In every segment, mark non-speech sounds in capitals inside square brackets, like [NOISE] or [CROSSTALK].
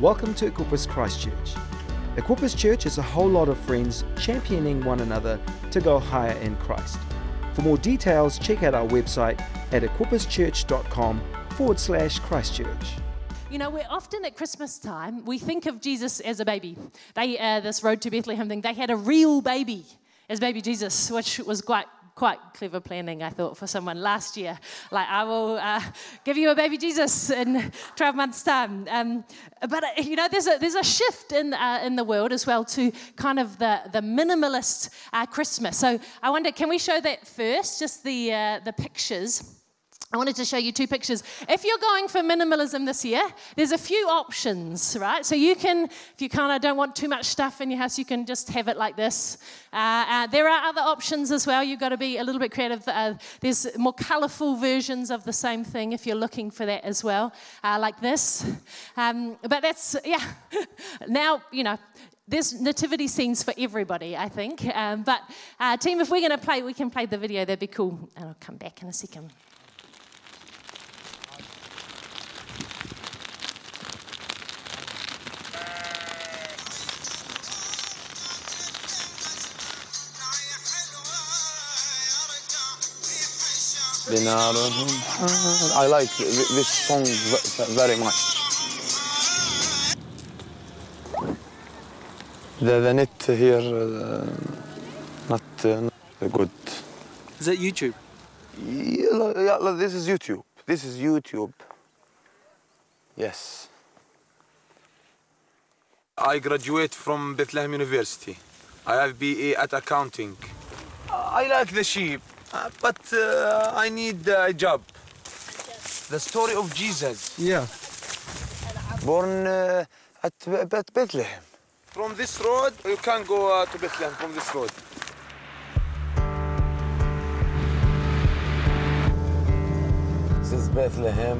Welcome to Equippers Christchurch. Equippers Church is a whole lot of friends championing one another to go higher in Christ. For more details, check out our website at equipperschurch.com forward slash Christchurch. You know, we're often at Christmas time, we think of Jesus as a baby. They, uh, this Road to Bethlehem thing, they had a real baby as baby Jesus, which was quite quite clever planning, I thought, for someone last year. Like, I will uh, give you a baby Jesus in 12 months' time. Um, but, uh, you know, there's a, there's a shift in, uh, in the world as well to kind of the, the minimalist uh, Christmas. So I wonder, can we show that first, just the, uh, the pictures? I wanted to show you two pictures. If you're going for minimalism this year, there's a few options, right? So you can, if you kind of don't want too much stuff in your house, you can just have it like this. Uh, uh, there are other options as well. You've got to be a little bit creative. Uh, there's more colorful versions of the same thing if you're looking for that as well, uh, like this. Um, but that's, yeah. [LAUGHS] now, you know, there's nativity scenes for everybody, I think. Um, but, uh, team, if we're going to play, we can play the video. That'd be cool. And I'll come back in a second. I like this song very much. The, the net here, uh, not, uh, not good. Is that YouTube? Yeah, yeah, this is YouTube. This is YouTube. Yes. I graduate from Bethlehem University. I have BA at accounting. I like the sheep, uh, but uh, I need a job. The story of Jesus. Yeah. Born uh, at Be- Be- Bethlehem. From this road, you can go uh, to Bethlehem from this road. This is Bethlehem.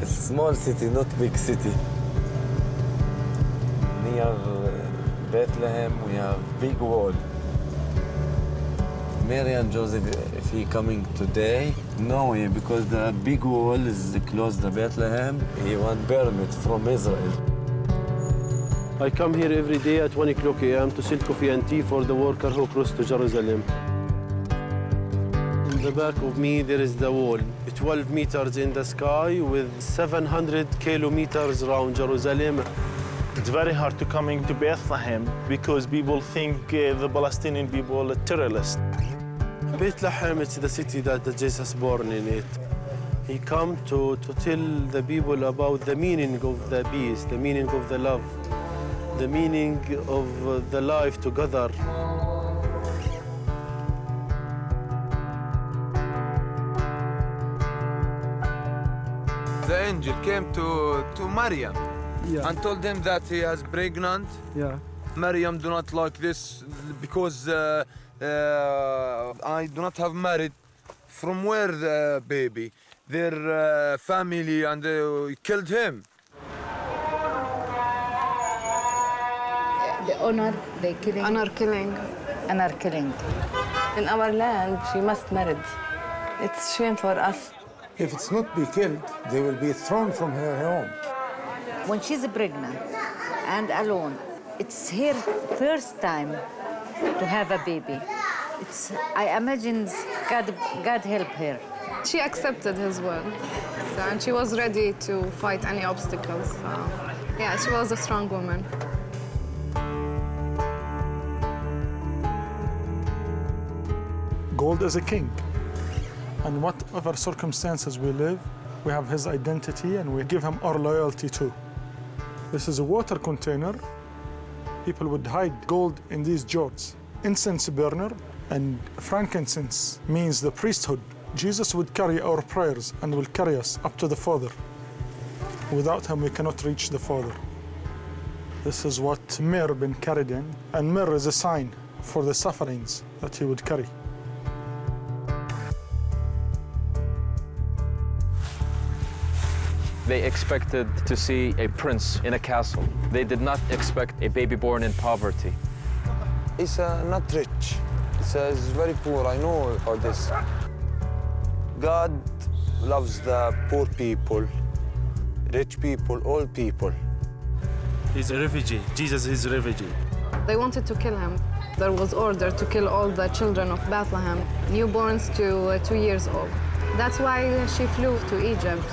It's a small city, not big city. Near uh, Bethlehem, we have big wall. Mary and Joseph, if he coming today, no way, because the big wall is close to Bethlehem. He want permit from Israel. I come here every day at 1 o'clock a.m. to sell coffee and tea for the worker who cross to Jerusalem. In the back of me, there is the wall, 12 meters in the sky with 700 kilometers around Jerusalem. It's very hard to coming to Bethlehem because people think uh, the Palestinian people are terrorists. Bethlehem is the city that Jesus born in it. He come to, to tell the people about the meaning of the peace, the meaning of the love, the meaning of the life together. The angel came to, to Maryam Yeah. and told him that he is pregnant. Yeah. Maryam do not like this because uh, I do not have married. From where the baby? Their uh, family and they killed him. The honor they killing. Honor killing. Honor killing. In our land, she must marry. It's shame for us. If it's not be killed, they will be thrown from her home. When she's pregnant and alone, it's her first time to have a baby. It's I imagine God God help her. She accepted his will. So, and she was ready to fight any obstacles. So, yeah, she was a strong woman. Gold is a king. And whatever circumstances we live, we have his identity and we give him our loyalty too. This is a water container. People would hide gold in these jars. Incense burner and frankincense means the priesthood. Jesus would carry our prayers and will carry us up to the Father. Without him, we cannot reach the Father. This is what myrrh been carried in, and myrrh is a sign for the sufferings that he would carry. They expected to see a prince in a castle. They did not expect a baby born in poverty. He's uh, not rich. He's, uh, he's very poor. I know all this. God loves the poor people, rich people, all people. He's a refugee. Jesus is a refugee. They wanted to kill him. There was order to kill all the children of Bethlehem, newborns to uh, two years old. That's why she flew to Egypt.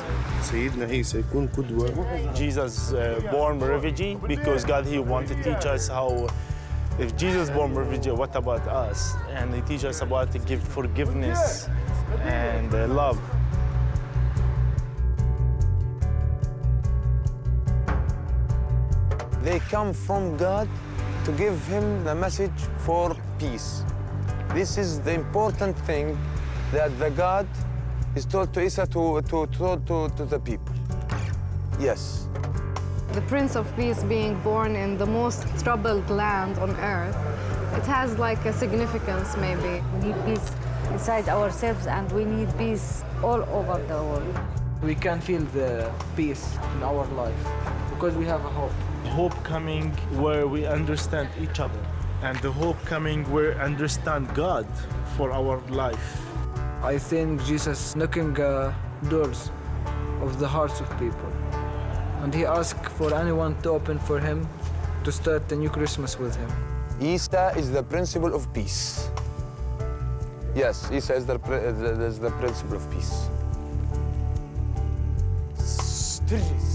سيدنا عيسى يكون قدوة Jesus uh, born refugee because God he want to teach us how if Jesus born refugee, what about us? And he teach us about to give forgiveness and uh, love. They come from God to give him the message for peace. This is the important thing that the God is told to Isa to, to, to, to, to the people. Yes. The Prince of Peace being born in the most troubled land on earth, it has like a significance maybe. We need peace inside ourselves and we need peace all over the world. We can feel the peace in our life because we have a hope. Hope coming where we understand each other, and the hope coming where we understand God for our life. I think Jesus knocking uh, doors of the hearts of people. And he asked for anyone to open for him to start a new Christmas with him. Isa is the principle of peace. Yes, Isa is the, is the principle of peace. Stillness.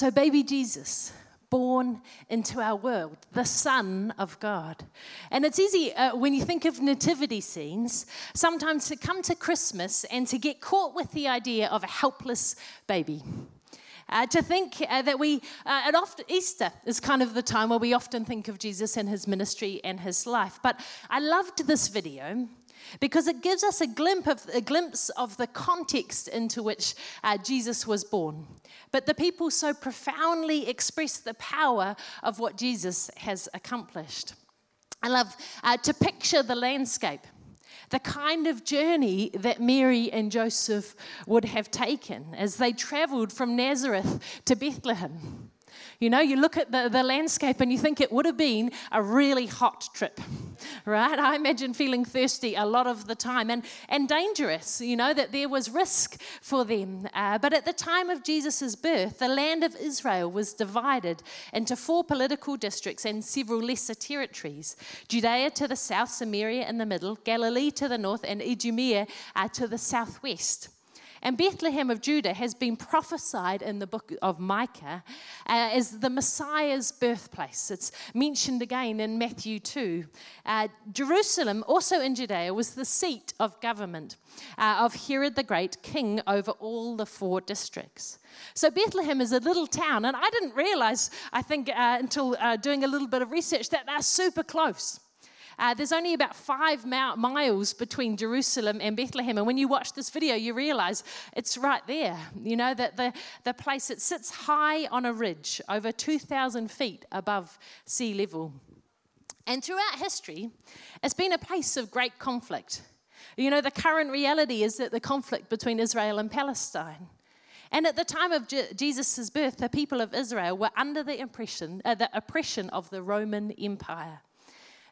So, baby Jesus, born into our world, the Son of God. And it's easy uh, when you think of nativity scenes, sometimes to come to Christmas and to get caught with the idea of a helpless baby. Uh, to think uh, that we, uh, at often, Easter is kind of the time where we often think of Jesus and his ministry and his life. But I loved this video because it gives us a glimpse of, a glimpse of the context into which uh, Jesus was born. But the people so profoundly express the power of what Jesus has accomplished. I love uh, to picture the landscape the kind of journey that Mary and Joseph would have taken as they traveled from Nazareth to Bethlehem. You know, you look at the, the landscape and you think it would have been a really hot trip, [LAUGHS] right? I imagine feeling thirsty a lot of the time and, and dangerous, you know, that there was risk for them. Uh, but at the time of Jesus' birth, the land of Israel was divided into four political districts and several lesser territories Judea to the south, Samaria in the middle, Galilee to the north, and Idumea uh, to the southwest. And Bethlehem of Judah has been prophesied in the book of Micah uh, as the Messiah's birthplace. It's mentioned again in Matthew 2. Uh, Jerusalem, also in Judea, was the seat of government uh, of Herod the Great, king over all the four districts. So Bethlehem is a little town, and I didn't realize, I think, uh, until uh, doing a little bit of research, that they're super close. Uh, there's only about five miles between Jerusalem and Bethlehem. And when you watch this video, you realize it's right there. You know, that the, the place, it sits high on a ridge over 2,000 feet above sea level. And throughout history, it's been a place of great conflict. You know, the current reality is that the conflict between Israel and Palestine. And at the time of Je- Jesus' birth, the people of Israel were under the impression, uh, the oppression of the Roman Empire.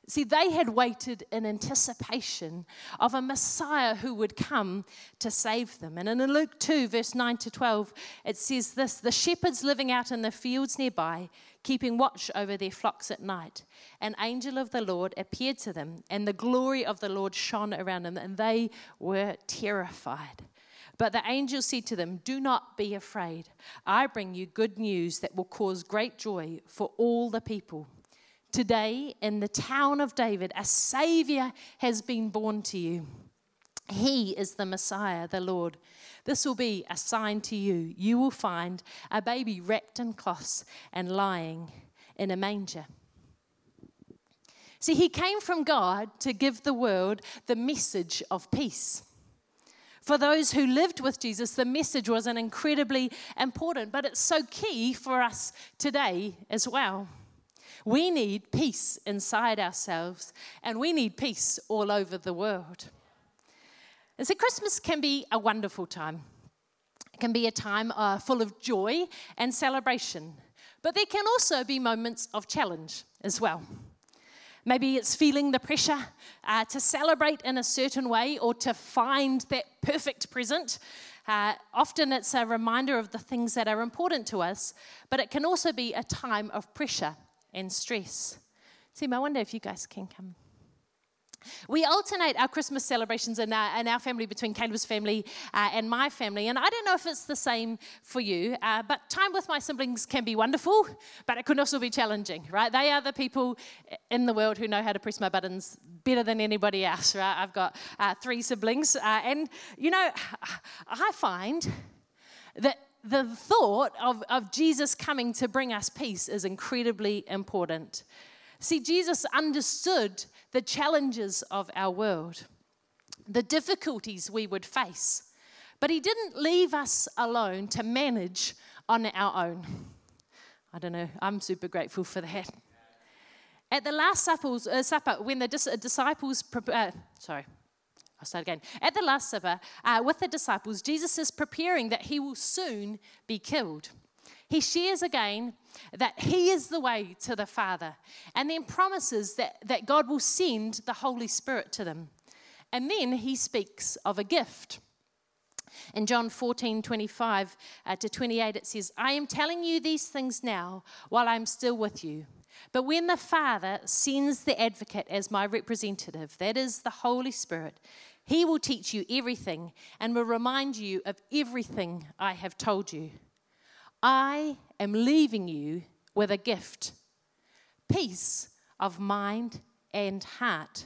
See, they had waited in anticipation of a Messiah who would come to save them. And in Luke 2, verse 9 to 12, it says this The shepherds living out in the fields nearby, keeping watch over their flocks at night, an angel of the Lord appeared to them, and the glory of the Lord shone around them, and they were terrified. But the angel said to them, Do not be afraid. I bring you good news that will cause great joy for all the people. Today, in the town of David, a Savior has been born to you. He is the Messiah, the Lord. This will be a sign to you. You will find a baby wrapped in cloths and lying in a manger. See, he came from God to give the world the message of peace. For those who lived with Jesus, the message was an incredibly important, but it's so key for us today as well. We need peace inside ourselves, and we need peace all over the world. And so Christmas can be a wonderful time. It can be a time uh, full of joy and celebration. But there can also be moments of challenge as well. Maybe it's feeling the pressure uh, to celebrate in a certain way or to find that perfect present. Uh, often it's a reminder of the things that are important to us, but it can also be a time of pressure and stress. Tim, I wonder if you guys can come. We alternate our Christmas celebrations in our, in our family between Caleb's family uh, and my family. And I don't know if it's the same for you, uh, but time with my siblings can be wonderful, but it can also be challenging, right? They are the people in the world who know how to press my buttons better than anybody else, right? I've got uh, three siblings. Uh, and, you know, I find that the thought of, of Jesus coming to bring us peace is incredibly important. See, Jesus understood the challenges of our world, the difficulties we would face, but He didn't leave us alone to manage on our own. I don't know, I'm super grateful for that. At the Last uh, Supper, when the disciples, uh, sorry, I'll start again. At the Last Supper, uh, with the disciples, Jesus is preparing that he will soon be killed. He shares again that He is the way to the Father, and then promises that, that God will send the Holy Spirit to them. And then He speaks of a gift. In John 14, 25 uh, to 28, it says, I am telling you these things now while I'm still with you. But when the Father sends the advocate as my representative, that is the Holy Spirit, he will teach you everything and will remind you of everything I have told you. I am leaving you with a gift peace of mind and heart.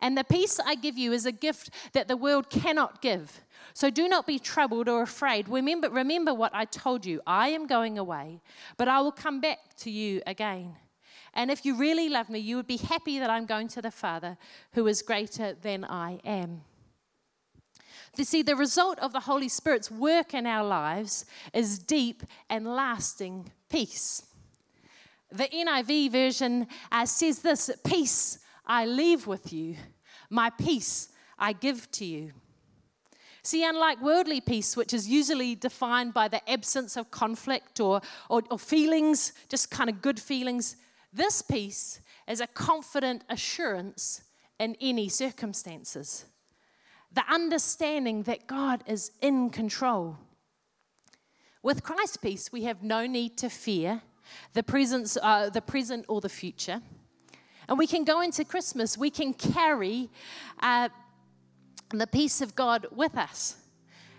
And the peace I give you is a gift that the world cannot give. So do not be troubled or afraid. Remember, remember what I told you. I am going away, but I will come back to you again. And if you really love me, you would be happy that I'm going to the Father who is greater than I am. You see, the result of the Holy Spirit's work in our lives is deep and lasting peace. The NIV version uh, says this Peace I leave with you, my peace I give to you. See, unlike worldly peace, which is usually defined by the absence of conflict or, or, or feelings, just kind of good feelings, this peace is a confident assurance in any circumstances the understanding that God is in control. With Christ's peace, we have no need to fear the, presence, uh, the present or the future. And we can go into Christmas, we can carry uh, the peace of God with us.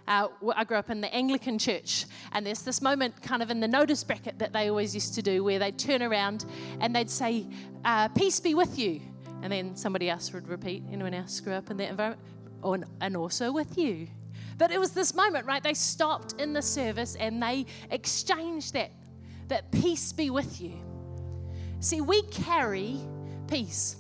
Uh, I grew up in the Anglican church, and there's this moment kind of in the notice bracket that they always used to do where they'd turn around and they'd say, uh, Peace be with you. And then somebody else would repeat. Anyone else grew up in that environment? And also with you. But it was this moment, right? They stopped in the service and they exchanged that, that peace be with you. See, we carry peace.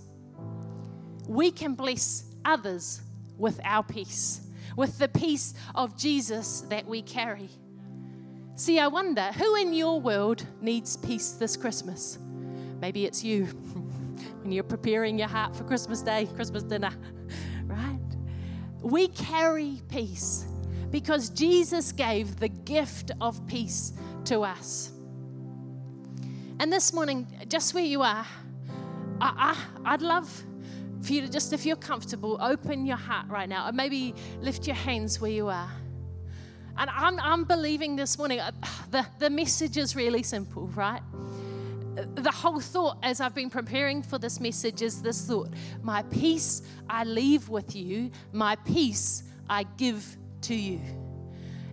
We can bless others with our peace, with the peace of Jesus that we carry. See, I wonder who in your world needs peace this Christmas? Maybe it's you [LAUGHS] when you're preparing your heart for Christmas Day, Christmas dinner? We carry peace because Jesus gave the gift of peace to us. And this morning, just where you are, I, I'd love for you to just, if you're comfortable, open your heart right now, or maybe lift your hands where you are. And I'm, I'm believing this morning, uh, the, the message is really simple, right? The whole thought as I've been preparing for this message is this thought My peace I leave with you, my peace I give to you.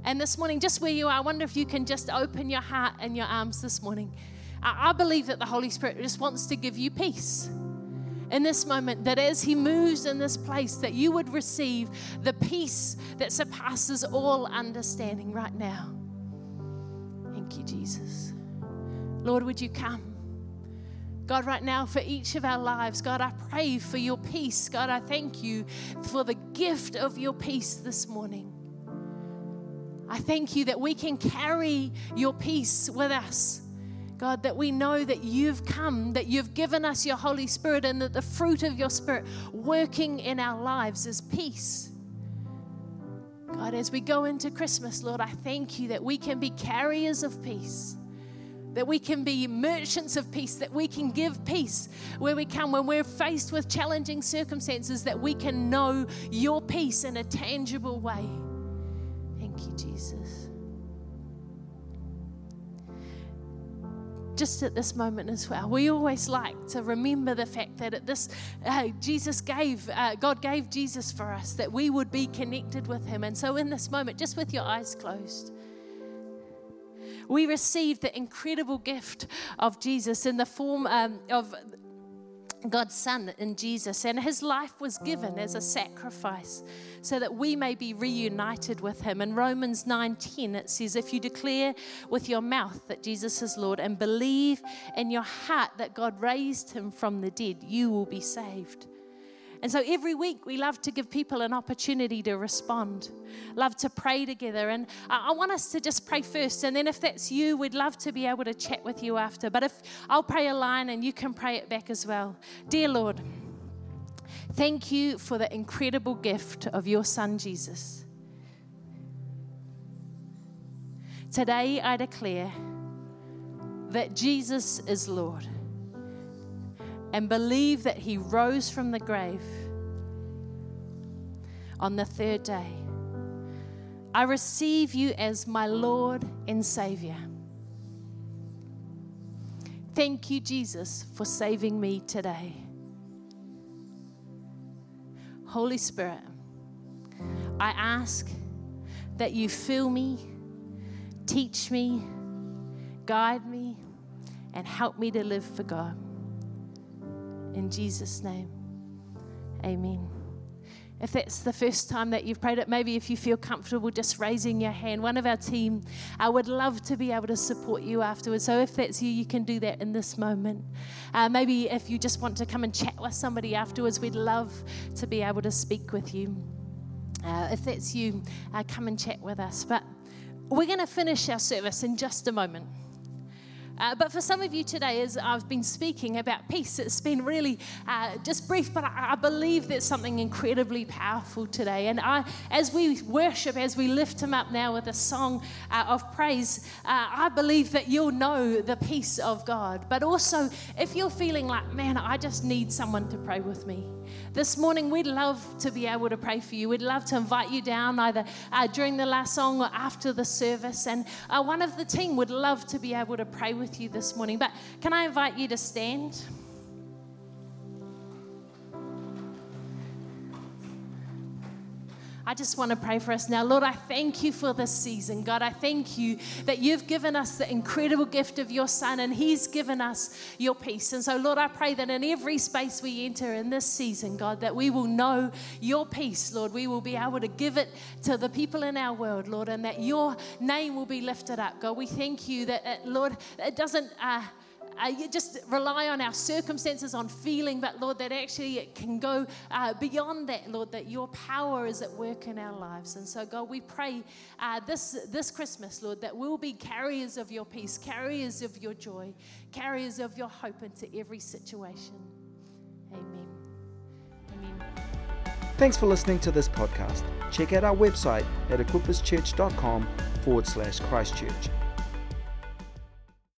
And this morning, just where you are, I wonder if you can just open your heart and your arms this morning. I believe that the Holy Spirit just wants to give you peace in this moment that as he moves in this place that you would receive the peace that surpasses all understanding right now thank you jesus lord would you come God, right now, for each of our lives, God, I pray for your peace. God, I thank you for the gift of your peace this morning. I thank you that we can carry your peace with us. God, that we know that you've come, that you've given us your Holy Spirit, and that the fruit of your Spirit working in our lives is peace. God, as we go into Christmas, Lord, I thank you that we can be carriers of peace that we can be merchants of peace, that we can give peace where we come when we're faced with challenging circumstances, that we can know your peace in a tangible way. Thank you, Jesus. Just at this moment as well, we always like to remember the fact that at this, uh, Jesus gave, uh, God gave Jesus for us, that we would be connected with Him. And so, in this moment, just with your eyes closed, we received the incredible gift of Jesus in the form um, of God's Son in Jesus, and his life was given as a sacrifice so that we may be reunited with him. In Romans 9:10 it says if you declare with your mouth that Jesus is Lord and believe in your heart that God raised him from the dead, you will be saved. And so every week we love to give people an opportunity to respond, love to pray together. And I want us to just pray first. And then if that's you, we'd love to be able to chat with you after. But if I'll pray a line and you can pray it back as well. Dear Lord, thank you for the incredible gift of your Son, Jesus. Today I declare that Jesus is Lord and believe that he rose from the grave on the third day. I receive you as my Lord and Savior. Thank you, Jesus, for saving me today. Holy Spirit, I ask that you fill me, teach me, guide me, and help me to live for God. In Jesus' name, amen. If that's the first time that you've prayed it, maybe if you feel comfortable just raising your hand, one of our team I would love to be able to support you afterwards. So if that's you, you can do that in this moment. Uh, maybe if you just want to come and chat with somebody afterwards, we'd love to be able to speak with you. Uh, if that's you, uh, come and chat with us. But we're going to finish our service in just a moment. Uh, but for some of you today, as I've been speaking about peace, it's been really uh, just brief, but I, I, believe there's something incredibly powerful today. And I, as we worship, as we lift Him up now with a song uh, of praise, uh, I believe that you'll know the peace of God. But also, if you're feeling like, man, I just need someone to pray with me, this morning, we'd love to be able to pray for you. We'd love to invite you down either uh, during the last song or after the service. And uh, one of the team would love to be able to pray with you this morning. But can I invite you to stand? I just want to pray for us now. Lord, I thank you for this season. God, I thank you that you've given us the incredible gift of your Son and He's given us your peace. And so, Lord, I pray that in every space we enter in this season, God, that we will know your peace, Lord. We will be able to give it to the people in our world, Lord, and that your name will be lifted up. God, we thank you that, uh, Lord, it doesn't. Uh, uh, you just rely on our circumstances, on feeling, but Lord, that actually it can go uh, beyond that, Lord, that your power is at work in our lives. And so, God, we pray uh, this, this Christmas, Lord, that we'll be carriers of your peace, carriers of your joy, carriers of your hope into every situation. Amen. Amen. Thanks for listening to this podcast. Check out our website at equipperschurch.com forward slash Christchurch.